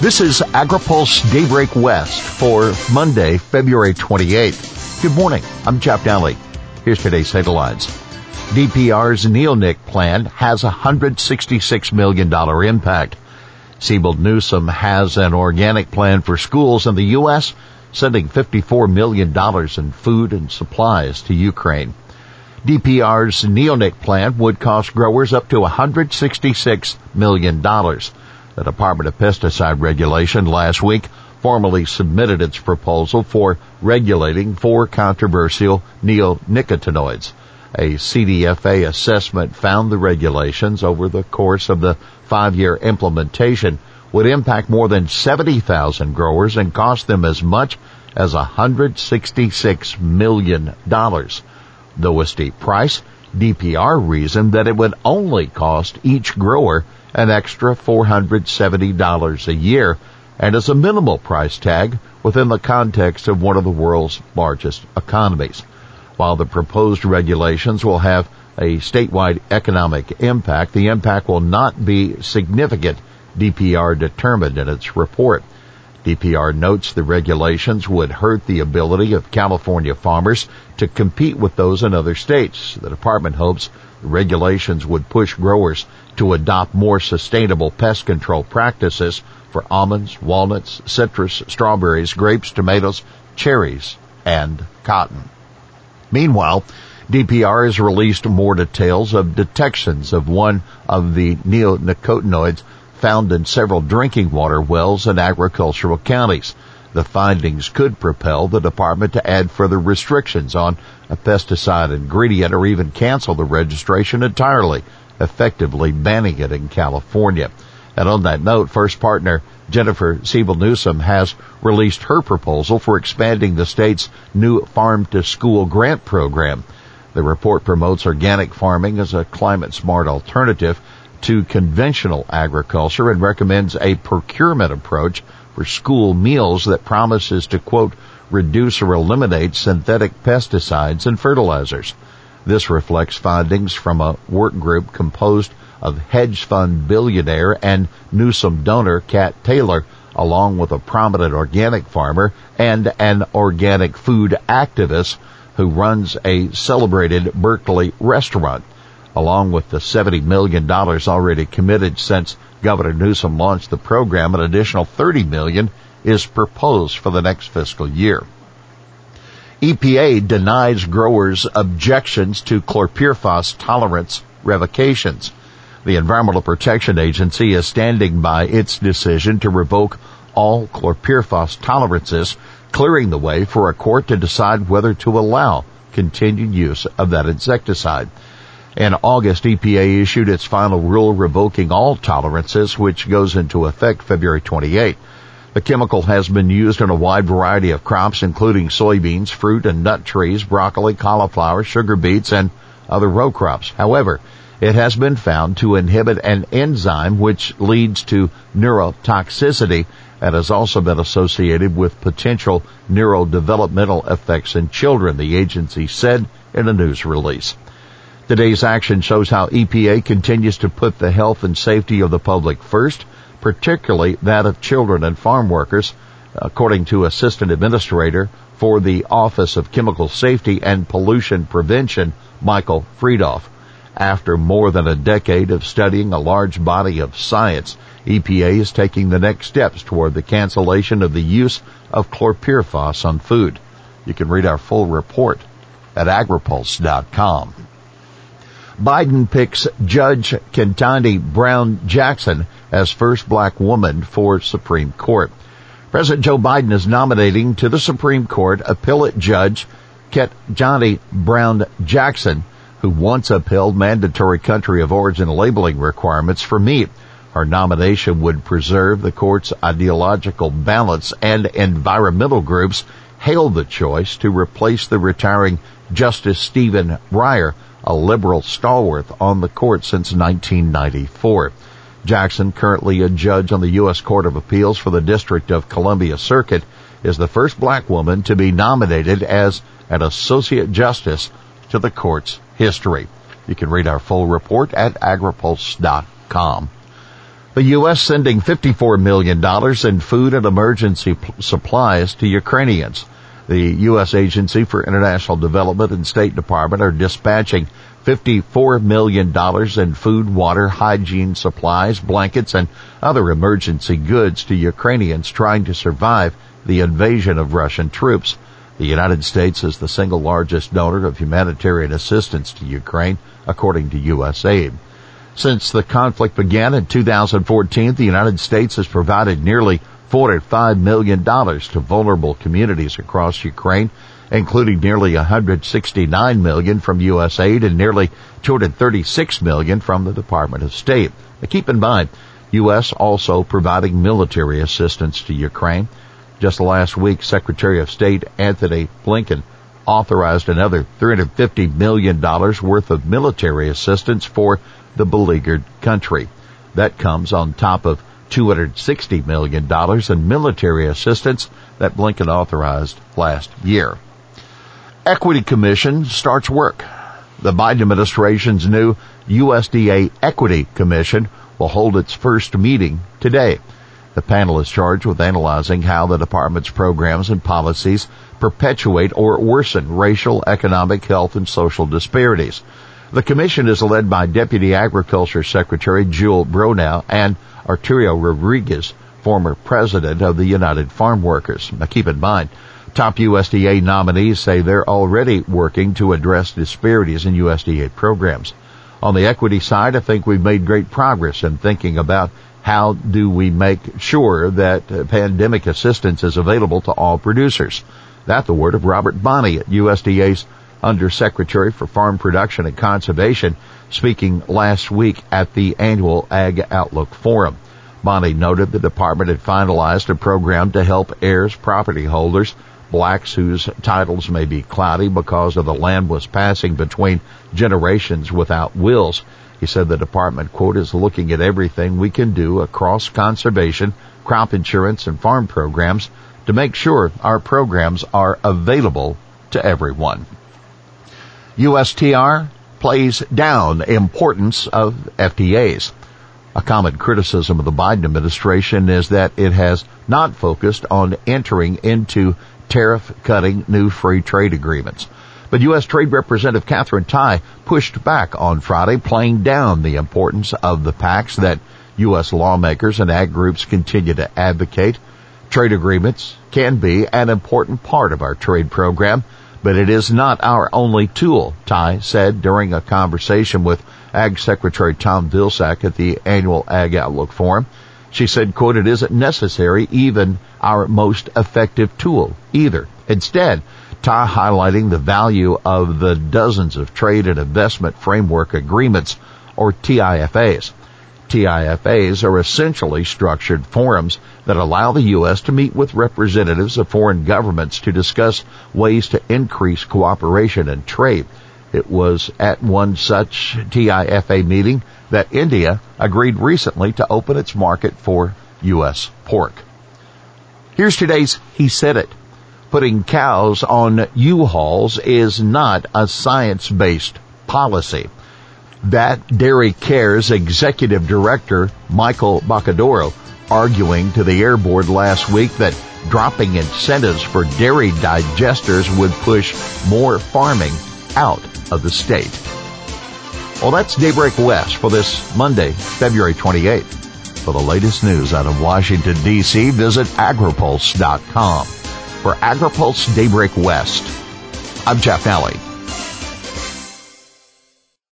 This is AgriPulse Daybreak West for Monday, February 28th. Good morning. I'm Jeff Daly. Here's today's headlines. DPR's Neonic plan has a $166 million impact. Siebel Newsom has an organic plan for schools in the U.S., sending $54 million in food and supplies to Ukraine. DPR's Neonic plan would cost growers up to $166 million. The Department of Pesticide Regulation last week formally submitted its proposal for regulating four controversial neonicotinoids. A CDFA assessment found the regulations over the course of the five-year implementation would impact more than 70,000 growers and cost them as much as $166 million. Though a steep price, DPR reasoned that it would only cost each grower an extra $470 a year and as a minimal price tag within the context of one of the world's largest economies. While the proposed regulations will have a statewide economic impact, the impact will not be significant, DPR determined in its report. DPR notes the regulations would hurt the ability of California farmers to compete with those in other states. The department hopes the regulations would push growers to adopt more sustainable pest control practices for almonds, walnuts, citrus, strawberries, grapes, tomatoes, cherries, and cotton. Meanwhile, DPR has released more details of detections of one of the neonicotinoids found in several drinking water wells in agricultural counties. The findings could propel the department to add further restrictions on a pesticide ingredient or even cancel the registration entirely, effectively banning it in California. And on that note, first partner Jennifer Siebel Newsom has released her proposal for expanding the state's new farm to school grant program. The report promotes organic farming as a climate smart alternative to conventional agriculture and recommends a procurement approach for school meals that promises to quote, reduce or eliminate synthetic pesticides and fertilizers. This reflects findings from a work group composed of hedge fund billionaire and Newsom donor Kat Taylor, along with a prominent organic farmer and an organic food activist who runs a celebrated Berkeley restaurant along with the $70 million already committed since Governor Newsom launched the program, an additional 30 million is proposed for the next fiscal year. EPA denies growers objections to chlorpyrifos tolerance revocations. The Environmental Protection Agency is standing by its decision to revoke all chlorpyrifos tolerances, clearing the way for a court to decide whether to allow continued use of that insecticide. In August, EPA issued its final rule revoking all tolerances, which goes into effect February 28. The chemical has been used in a wide variety of crops, including soybeans, fruit and nut trees, broccoli, cauliflower, sugar beets, and other row crops. However, it has been found to inhibit an enzyme which leads to neurotoxicity and has also been associated with potential neurodevelopmental effects in children, the agency said in a news release. Today's action shows how EPA continues to put the health and safety of the public first, particularly that of children and farm workers, according to Assistant Administrator for the Office of Chemical Safety and Pollution Prevention, Michael Freedhoff. After more than a decade of studying a large body of science, EPA is taking the next steps toward the cancellation of the use of chlorpyrifos on food. You can read our full report at agripulse.com. Biden picks Judge Ketanji Brown Jackson as first black woman for Supreme Court. President Joe Biden is nominating to the Supreme Court appellate judge Ketanji Brown Jackson, who once upheld mandatory country of origin labeling requirements for meat. Her nomination would preserve the court's ideological balance and environmental groups hailed the choice to replace the retiring Justice Stephen Breyer a liberal stalwart on the court since 1994. Jackson, currently a judge on the U.S. Court of Appeals for the District of Columbia Circuit, is the first black woman to be nominated as an Associate Justice to the court's history. You can read our full report at agripulse.com. The U.S. sending $54 million in food and emergency supplies to Ukrainians. The U.S. Agency for International Development and State Department are dispatching $54 million in food, water, hygiene supplies, blankets, and other emergency goods to Ukrainians trying to survive the invasion of Russian troops. The United States is the single largest donor of humanitarian assistance to Ukraine, according to USAID. Since the conflict began in 2014, the United States has provided nearly $405 million to vulnerable communities across Ukraine, including nearly 169 million from USAID and nearly 236 million from the Department of State. Now keep in mind, U.S. also providing military assistance to Ukraine. Just last week, Secretary of State Antony Blinken authorized another $350 million worth of military assistance for the beleaguered country. That comes on top of $260 million in military assistance that Blinken authorized last year. Equity Commission starts work. The Biden administration's new USDA Equity Commission will hold its first meeting today. The panel is charged with analyzing how the department's programs and policies perpetuate or worsen racial, economic, health, and social disparities. The commission is led by Deputy Agriculture Secretary Jewel Bronaugh and Arturo Rodriguez, former president of the United Farm Workers. Now keep in mind, top USDA nominees say they're already working to address disparities in USDA programs. On the equity side, I think we've made great progress in thinking about how do we make sure that uh, pandemic assistance is available to all producers. That's the word of Robert Bonnie at USDA's Undersecretary for Farm Production and Conservation, speaking last week at the annual Ag Outlook Forum. Bonnie noted the department had finalized a program to help heirs, property holders, blacks whose titles may be cloudy because of the land was passing between generations without wills. He said the department, quote, is looking at everything we can do across conservation, crop insurance, and farm programs to make sure our programs are available to everyone. USTR plays down importance of FTAs. A common criticism of the Biden administration is that it has not focused on entering into tariff cutting new free trade agreements. But U.S. Trade Representative Katherine Tai pushed back on Friday, playing down the importance of the pacts that U.S. lawmakers and ag groups continue to advocate. Trade agreements can be an important part of our trade program, but it is not our only tool, Tai said during a conversation with Ag Secretary Tom Vilsack at the annual Ag Outlook Forum. She said, quote, it isn't necessary, even our most effective tool either. Instead, Tai highlighting the value of the dozens of trade and investment framework agreements or TIFAs. TIFAs are essentially structured forums that allow the U.S. to meet with representatives of foreign governments to discuss ways to increase cooperation and trade. It was at one such TIFA meeting that India agreed recently to open its market for U.S. pork. Here's today's He Said It. Putting cows on U-Hauls is not a science-based policy that Dairy Cares executive director Michael Boccadoro arguing to the Air Board last week that dropping incentives for dairy digesters would push more farming out of the state. Well, that's Daybreak West for this Monday, February 28th. For the latest news out of Washington, D.C., visit agripulse.com. For AgriPulse Daybreak West, I'm Jeff Alley.